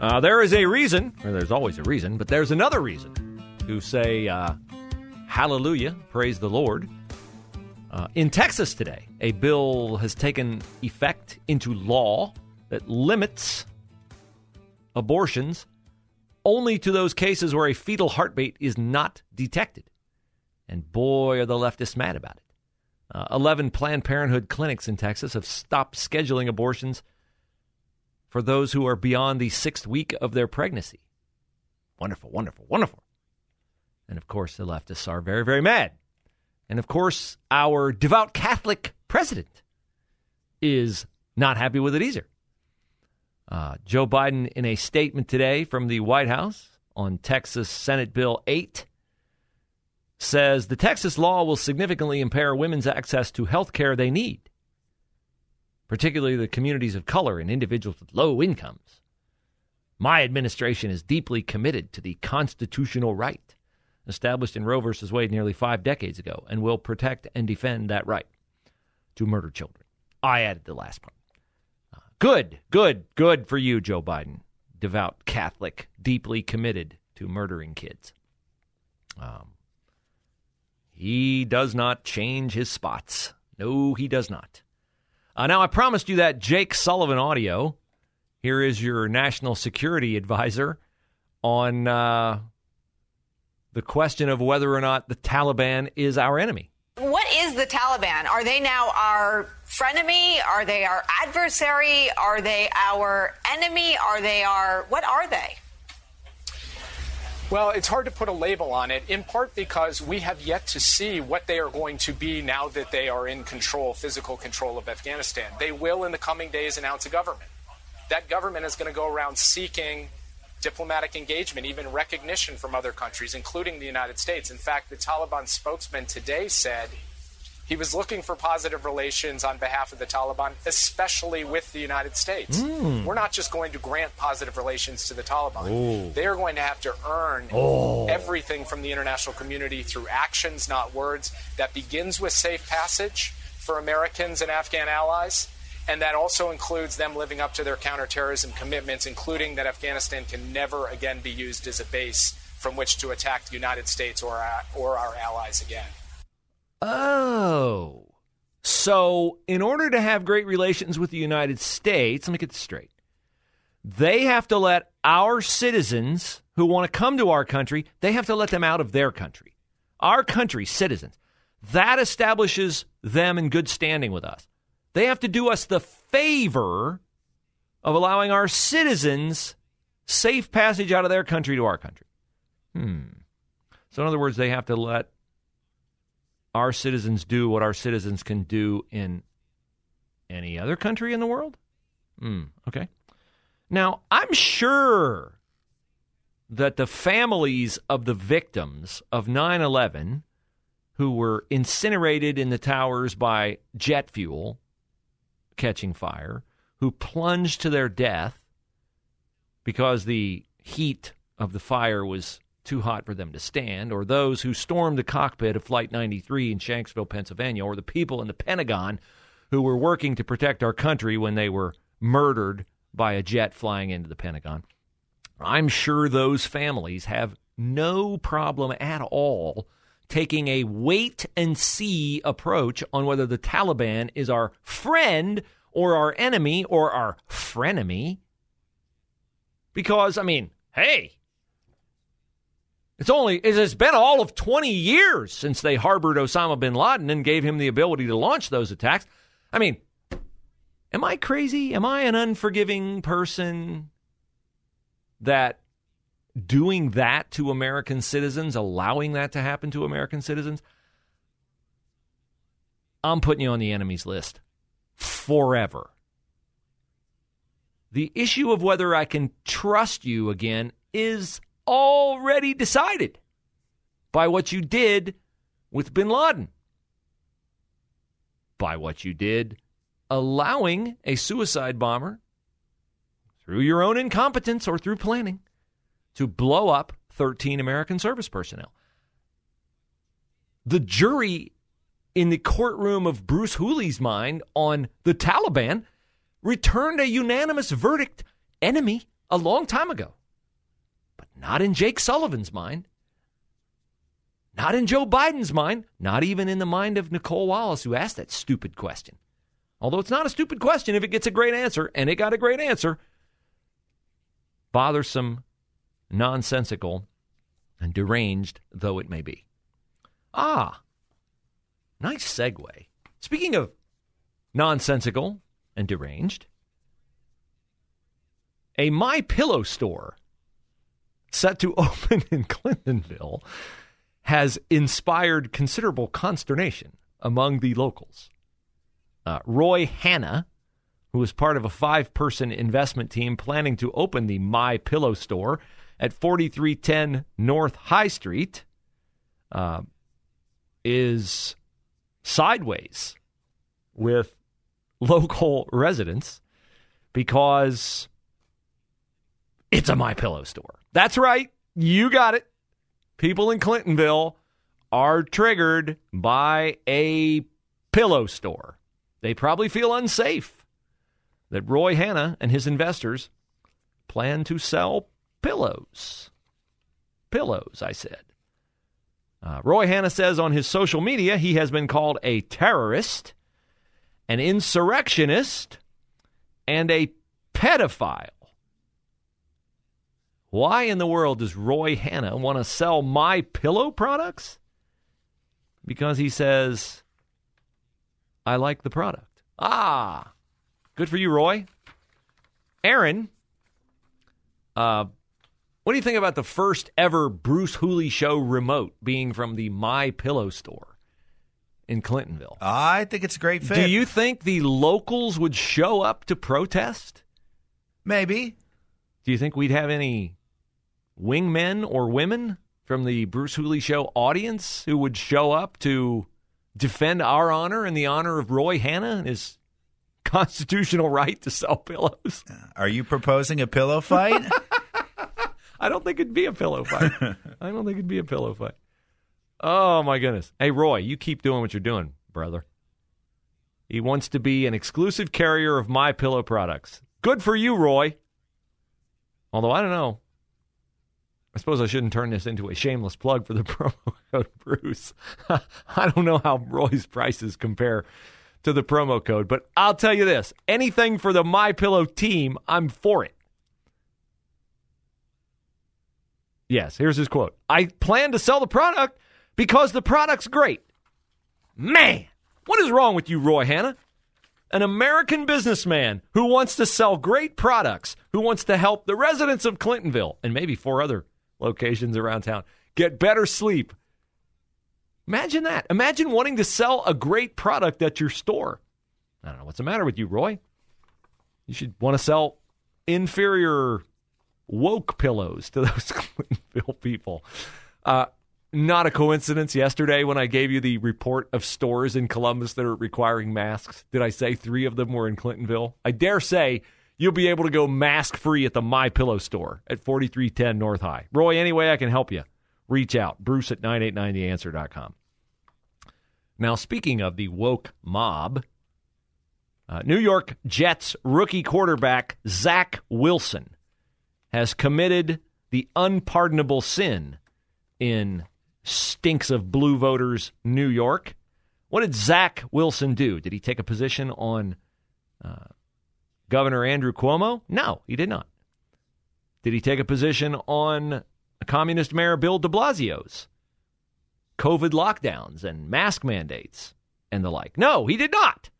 Uh, there is a reason, or there's always a reason, but there's another reason to say uh, hallelujah, praise the Lord. Uh, in Texas today, a bill has taken effect into law that limits abortions only to those cases where a fetal heartbeat is not detected. And boy, are the leftists mad about it. Uh, 11 Planned Parenthood clinics in Texas have stopped scheduling abortions for those who are beyond the sixth week of their pregnancy. Wonderful, wonderful, wonderful. And of course, the leftists are very, very mad. And of course, our devout Catholic president is not happy with it either. Uh, Joe Biden, in a statement today from the White House on Texas Senate Bill 8, says the Texas law will significantly impair women's access to health care they need, particularly the communities of color and individuals with low incomes. My administration is deeply committed to the constitutional right established in Roe v. Wade nearly five decades ago and will protect and defend that right to murder children. I added the last part. Uh, good, good, good for you, Joe Biden, devout Catholic, deeply committed to murdering kids. Um, he does not change his spots. No, he does not. Uh, now, I promised you that Jake Sullivan audio. Here is your national security advisor on uh, the question of whether or not the Taliban is our enemy. What is the Taliban? Are they now our frenemy? Are they our adversary? Are they our enemy? Are they our. What are they? Well, it's hard to put a label on it, in part because we have yet to see what they are going to be now that they are in control, physical control of Afghanistan. They will, in the coming days, announce a government. That government is going to go around seeking diplomatic engagement, even recognition from other countries, including the United States. In fact, the Taliban spokesman today said he was looking for positive relations on behalf of the Taliban, especially with the United States. Mm. We're not just going to grant positive relations to the Taliban. Ooh. They are going to have to earn oh. everything from the international community through actions, not words. That begins with safe passage for Americans and Afghan allies. And that also includes them living up to their counterterrorism commitments, including that Afghanistan can never again be used as a base from which to attack the United States or our, or our allies again. Oh. So, in order to have great relations with the United States, let me get this straight. They have to let our citizens who want to come to our country, they have to let them out of their country. Our country, citizens. That establishes them in good standing with us. They have to do us the favor of allowing our citizens safe passage out of their country to our country. Hmm. So, in other words, they have to let our citizens do what our citizens can do in any other country in the world? Hmm, okay. Now, I'm sure that the families of the victims of 9 11 who were incinerated in the towers by jet fuel catching fire, who plunged to their death because the heat of the fire was too hot for them to stand, or those who stormed the cockpit of Flight 93 in Shanksville, Pennsylvania, or the people in the Pentagon who were working to protect our country when they were murdered by a jet flying into the Pentagon. I'm sure those families have no problem at all taking a wait and see approach on whether the Taliban is our friend or our enemy or our frenemy. Because, I mean, hey, it's only it's been all of 20 years since they harbored Osama bin Laden and gave him the ability to launch those attacks. I mean, am I crazy? Am I an unforgiving person that doing that to American citizens, allowing that to happen to American citizens? I'm putting you on the enemy's list forever. the issue of whether I can trust you again is already decided by what you did with bin Laden, by what you did allowing a suicide bomber through your own incompetence or through planning to blow up 13 American service personnel. The jury in the courtroom of Bruce Hooley's mind on the Taliban returned a unanimous verdict enemy a long time ago. Not in Jake Sullivan's mind. Not in Joe Biden's mind. Not even in the mind of Nicolle Wallace, who asked that stupid question. Although it's not a stupid question if it gets a great answer, and it got a great answer. Bothersome, nonsensical, and deranged though it may be. Ah, nice segue. Speaking of nonsensical and deranged, a My Pillow store set to open in Clintonville has inspired considerable consternation among the locals. Uh, Roy Hanna, who is part of a five-person investment team planning to open the My Pillow store at 4310 North High Street, uh, is sideways with local residents because it's a my pillow store. That's right. You got it. People in Clintonville are triggered by a pillow store. They probably feel unsafe that Roy Hanna and his investors plan to sell pillows. Pillows, I said. Uh, Roy Hanna says on his social media he has been called a terrorist, an insurrectionist, and a pedophile. Why in the world does Roy Hanna want to sell my pillow products? Because he says, I like the product. Ah, good for you, Roy. Aaron, uh, what do you think about the first ever Bruce Hooley show remote being from the My Pillow store in Clintonville? I think it's a great fit. Do you think the locals would show up to protest? Maybe. Do you think we'd have any wingmen or women from the Bruce Hooley show audience who would show up to defend our honor and the honor of Roy Hanna and his constitutional right to sell pillows? Uh, are you proposing a pillow fight? I don't think it'd be a pillow fight. I don't think it'd be a pillow fight. Oh my goodness. Hey Roy, you keep doing what you're doing, brother. He wants to be an exclusive carrier of my pillow products. Good for you, Roy. Although I don't know. I suppose I shouldn't turn this into a shameless plug for the promo code Bruce. I don't know how Roy's prices compare to the promo code, but I'll tell you this: anything for the My Pillow team, I'm for it. Yes, here's his quote. I plan to sell the product because the product's great. Man, what is wrong with you, Roy Hanna? An American businessman who wants to sell great products, who wants to help the residents of Clintonville and maybe four other locations around town get better sleep. Imagine that. Imagine wanting to sell a great product at your store. I don't know what's the matter with you, Roy. You should want to sell inferior woke pillows to those Clintonville people. Uh, not a coincidence. Yesterday, when I gave you the report of stores in Columbus that are requiring masks, did I say three of them were in Clintonville? I dare say you'll be able to go mask free at the My Pillow store at 4310 North High. Roy, any way I can help you, reach out. Bruce at 989theanswer.com. Now, speaking of the woke mob, uh, New York Jets rookie quarterback Zach Wilson has committed the unpardonable sin in stinks of blue voters New York. What did Zach Wilson do? Did he take a position on uh, Governor Andrew Cuomo? No, he did not. Did he take a position on Communist Mayor Bill de Blasio's COVID lockdowns and mask mandates and the like? No, he did not.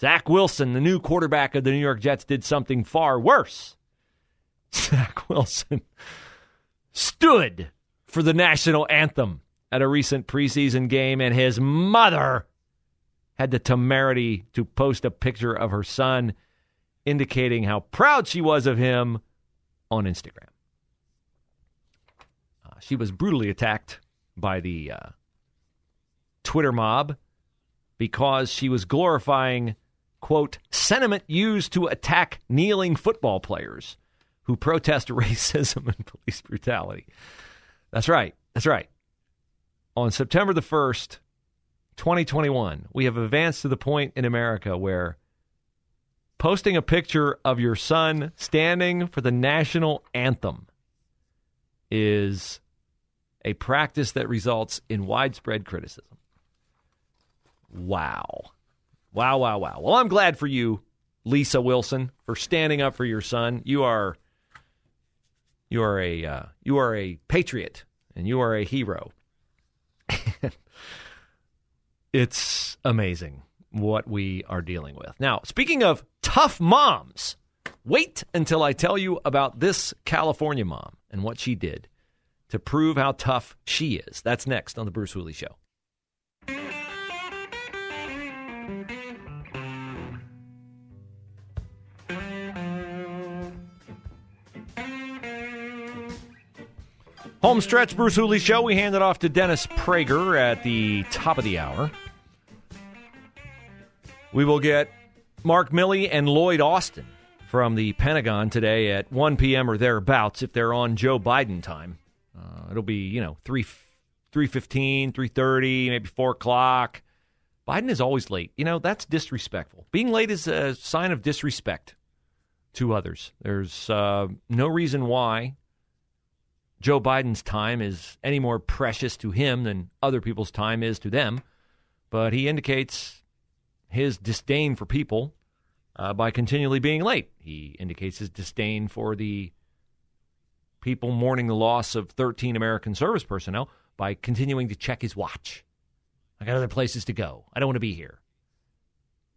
Zach Wilson, the new quarterback of the New York Jets, did something far worse. Zach Wilson stood for the national anthem at a recent preseason game, and his mother had the temerity to post a picture of her son indicating how proud she was of him on Instagram. Uh, she was brutally attacked by the uh, Twitter mob because she was glorifying, quote, sentiment used to attack kneeling football players who protest racism and police brutality. That's right. That's right. On September the 1st, 2021, we have advanced to the point in America where posting a picture of your son standing for the national anthem is a practice that results in widespread criticism. Wow. Wow, wow, wow. Well, I'm glad for you, Lisa Wilson, for standing up for your son. You are you are a uh, you are a patriot and you are a hero. it's amazing what we are dealing with. Now, speaking of tough moms, wait until I tell you about this California mom and what she did to prove how tough she is. That's next on the Bruce Hooley Show. Home stretch, Bruce Hooley Show. We hand it off to Dennis Prager at the top of the hour. We will get Mark Milley and Lloyd Austin from the Pentagon today at 1 p.m. or thereabouts if they're on Joe Biden time. Uh, it'll be, you know, 3, 3.15, 3.30, maybe 4 o'clock. Biden is always late. You know, that's disrespectful. Being late is a sign of disrespect to others. There's uh, no reason why Joe Biden's time is any more precious to him than other people's time is to them, but he indicates his disdain for people uh, by continually being late. He indicates his disdain for the people mourning the loss of 13 American service personnel by continuing to check his watch. I got other places to go. I don't want to be here.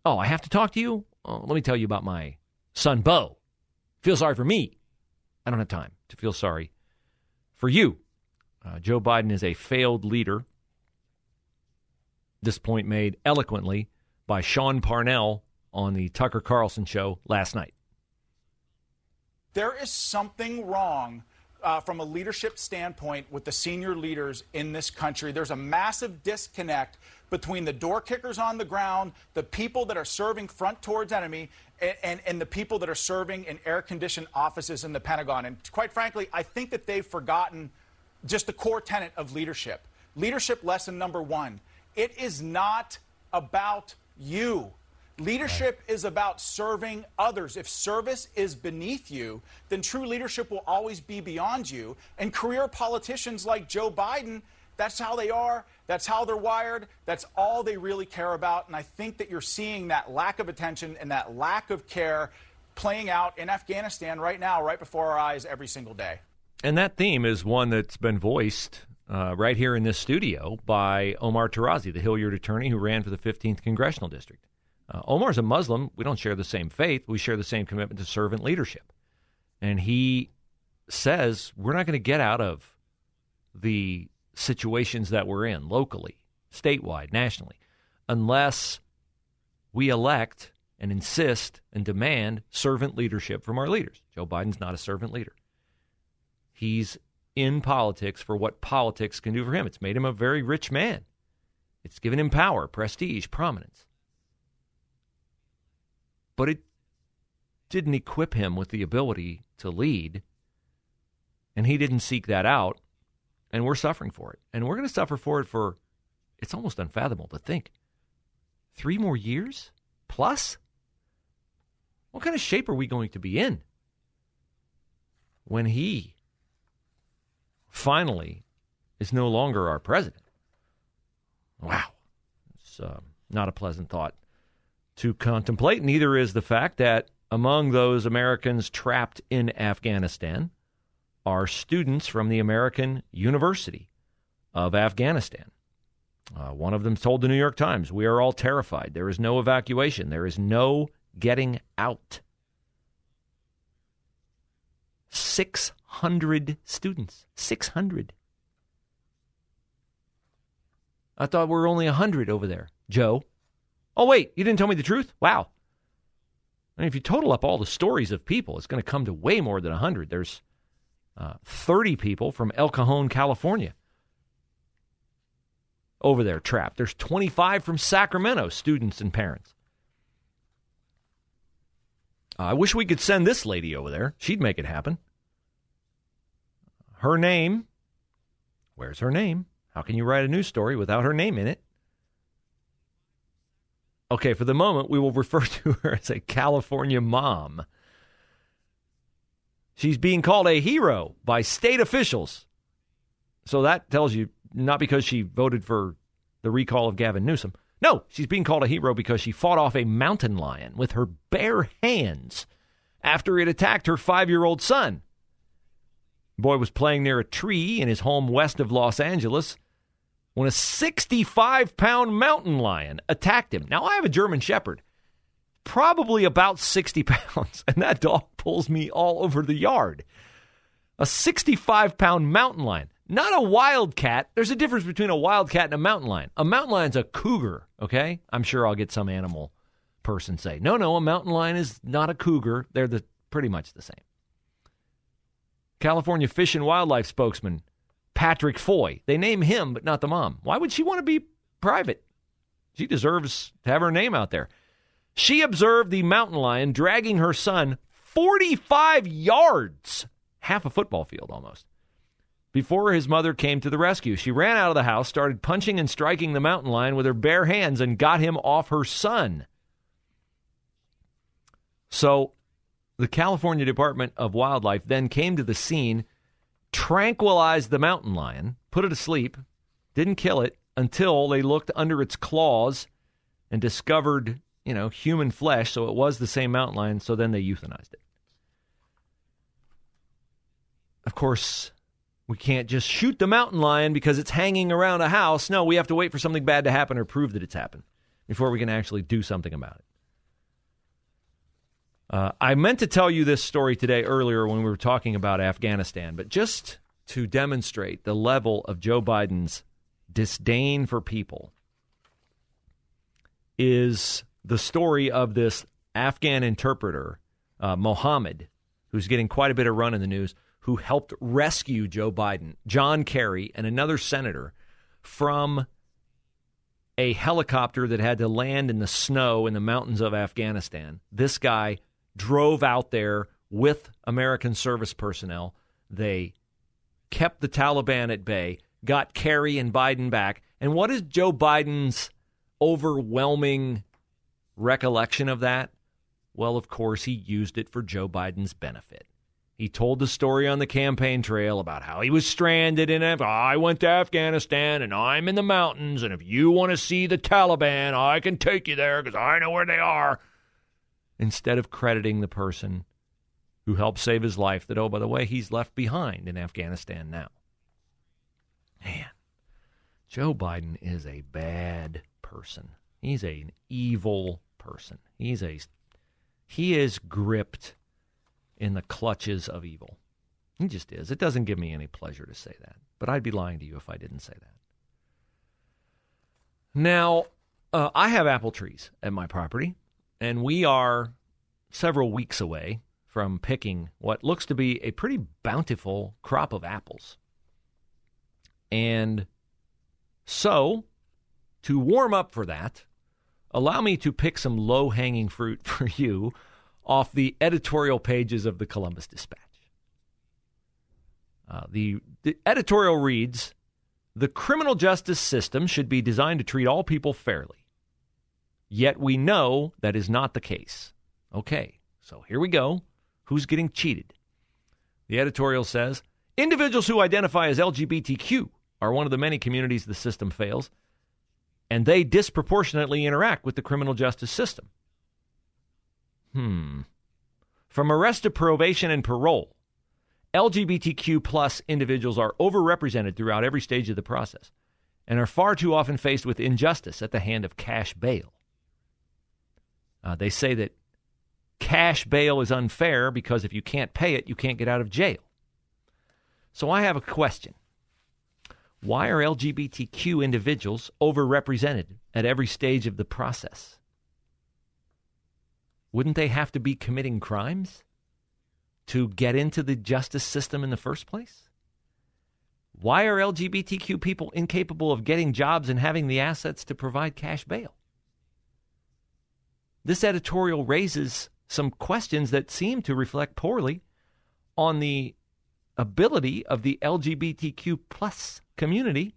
Oh, I have to talk to you? Oh, let me tell you about my son, Bo. Feel sorry for me. I don't have time to feel sorry for you. Uh, Joe Biden is a failed leader. This point made eloquently by Sean Parnell on the Tucker Carlson show last night. There is something wrong uh, from a leadership standpoint with the senior leaders in this country. There's a massive disconnect between the door kickers on the ground, the people that are serving front towards enemy, and, and, and the people that are serving in air conditioned offices in the Pentagon. And quite frankly, I think that they've forgotten just the core tenet of leadership. Leadership lesson number one it is not about you. Leadership is about serving others. If service is beneath you, then true leadership will always be beyond you. And career politicians like Joe Biden, that's how they are. That's how they're wired. That's all they really care about. And I think that you're seeing that lack of attention and that lack of care playing out in Afghanistan right now, right before our eyes every single day. And that theme is one that's been voiced uh, right here in this studio by Omar Tarazi, the Hilliard attorney who ran for the 15th Congressional District. Uh, Omar's a Muslim. We don't share the same faith. We share the same commitment to servant leadership. And he says we're not going to get out of the situations that we're in locally, statewide, nationally, unless we elect and insist and demand servant leadership from our leaders. Joe Biden's not a servant leader. He's in politics for what politics can do for him. It's made him a very rich man. It's given him power, prestige, prominence but it didn't equip him with the ability to lead. And he didn't seek that out. And we're suffering for it. And we're going to suffer for it for, it's almost unfathomable to think, three more years plus? What kind of shape are we going to be in when he finally is no longer our president? Wow. It's uh, not a pleasant thought to contemplate. Neither is the fact that among those Americans trapped in Afghanistan are students from the American University of Afghanistan. Uh, one of them told the New York Times, We are all terrified. There is no evacuation, there is no getting out. 600 students. 600. I thought we were only 100 over there. Joe, Oh, wait, you didn't tell me the truth? Wow. I mean, if you total up all the stories of people, it's going to come to way more than 100. There's uh, 30 people from El Cajon, California, over there trapped. There's 25 from Sacramento, students and parents. I wish we could send this lady over there. She'd make it happen. Her name. Where's her name? How can you write a news story without her name in it? Okay, for the moment, we will refer to her as a California mom. She's being called a hero by state officials. So that tells you not because she voted for the recall of Gavin Newsom. No, she's being called a hero because she fought off a mountain lion with her bare hands after it attacked her five year old son. The boy was playing near a tree in his home west of Los Angeles when a 65 pound mountain lion attacked him. Now, I have a German Shepherd, probably about 60 pounds, and that dog pulls me all over the yard. A 65 pound mountain lion, not a wildcat. There's a difference between a wildcat and a mountain lion. A mountain lion's a cougar, okay? I'm sure I'll get some animal person say, no, no, a mountain lion is not a cougar. They're the, pretty much the same. California Fish and Wildlife spokesman Patrick Foy. They name him, but not the mom. Why would she want to be private? She deserves to have her name out there. She observed the mountain lion dragging her son 45 yards, half a football field almost, before his mother came to the rescue. She ran out of the house, started punching and striking the mountain lion with her bare hands, and got him off her son. So the California Department of Wildlife then came to the scene tranquilized the mountain lion, put it to sleep, didn't kill it until they looked under its claws and discovered, you know, human flesh. So it was the same mountain lion. So then they euthanized it. Of course, we can't just shoot the mountain lion because it's hanging around a house. No, we have to wait for something bad to happen or prove that it's happened before we can actually do something about it. Uh, I meant to tell you this story today earlier when we were talking about Afghanistan, but just to demonstrate the level of Joe Biden's disdain for people is the story of this Afghan interpreter, uh, Mohammed, who's getting quite a bit of run in the news, who helped rescue Joe Biden, John Kerry, and another senator from a helicopter that had to land in the snow in the mountains of Afghanistan. This guy drove out there with American service personnel. They kept the Taliban at bay, got Kerry and Biden back. And what is Joe Biden's overwhelming recollection of that? Well, of course, he used it for Joe Biden's benefit. He told the story on the campaign trail about how he was stranded in Af- I went to Afghanistan and I'm in the mountains and if you want to see the Taliban, I can take you there because I know where they are instead of crediting the person who helped save his life that, oh, by the way, he's left behind in Afghanistan now. Man, Joe Biden is a bad person. He's an evil person. He's a he is gripped in the clutches of evil. He just is. It doesn't give me any pleasure to say that, but I'd be lying to you if I didn't say that. Now, uh, I have apple trees at my property and we are several weeks away from picking what looks to be a pretty bountiful crop of apples. And so, to warm up for that, allow me to pick some low hanging fruit for you off the editorial pages of the Columbus Dispatch. Uh, the, the editorial reads The criminal justice system should be designed to treat all people fairly. Yet we know that is not the case. Okay, so here we go. Who's getting cheated? The editorial says individuals who identify as LGBTQ are one of the many communities the system fails, and they disproportionately interact with the criminal justice system. Hmm. From arrest to probation and parole, LGBTQ plus individuals are overrepresented throughout every stage of the process and are far too often faced with injustice at the hand of cash bail. Uh, they say that cash bail is unfair because if you can't pay it, you can't get out of jail. So I have a question. Why are LGBTQ individuals overrepresented at every stage of the process? Wouldn't they have to be committing crimes to get into the justice system in the first place? Why are LGBTQ people incapable of getting jobs and having the assets to provide cash bail? This editorial raises some questions that seem to reflect poorly on the ability of the LGBTQ plus community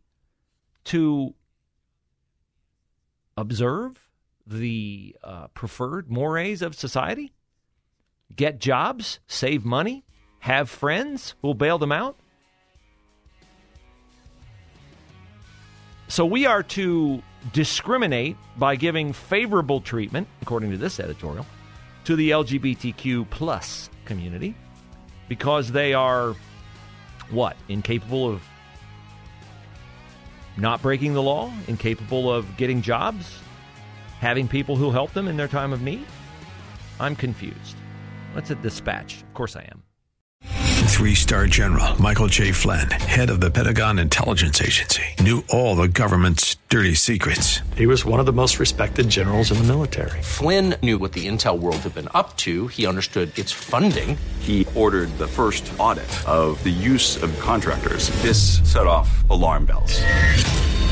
to observe the uh, preferred mores of society, get jobs, save money, have friends who'll bail them out. So we are to discriminate by giving favorable treatment, according to this editorial, to the LGBTQ plus community because they are what? Incapable of not breaking the law, incapable of getting jobs, having people who help them in their time of need? I'm confused. What's a dispatch. Of course I am. Three star general Michael J. Flynn, head of the Pentagon Intelligence Agency, knew all the government's dirty secrets. He was one of the most respected generals in the military. Flynn knew what the intel world had been up to. He understood its funding. He ordered the first audit of the use of contractors. This set off alarm bells.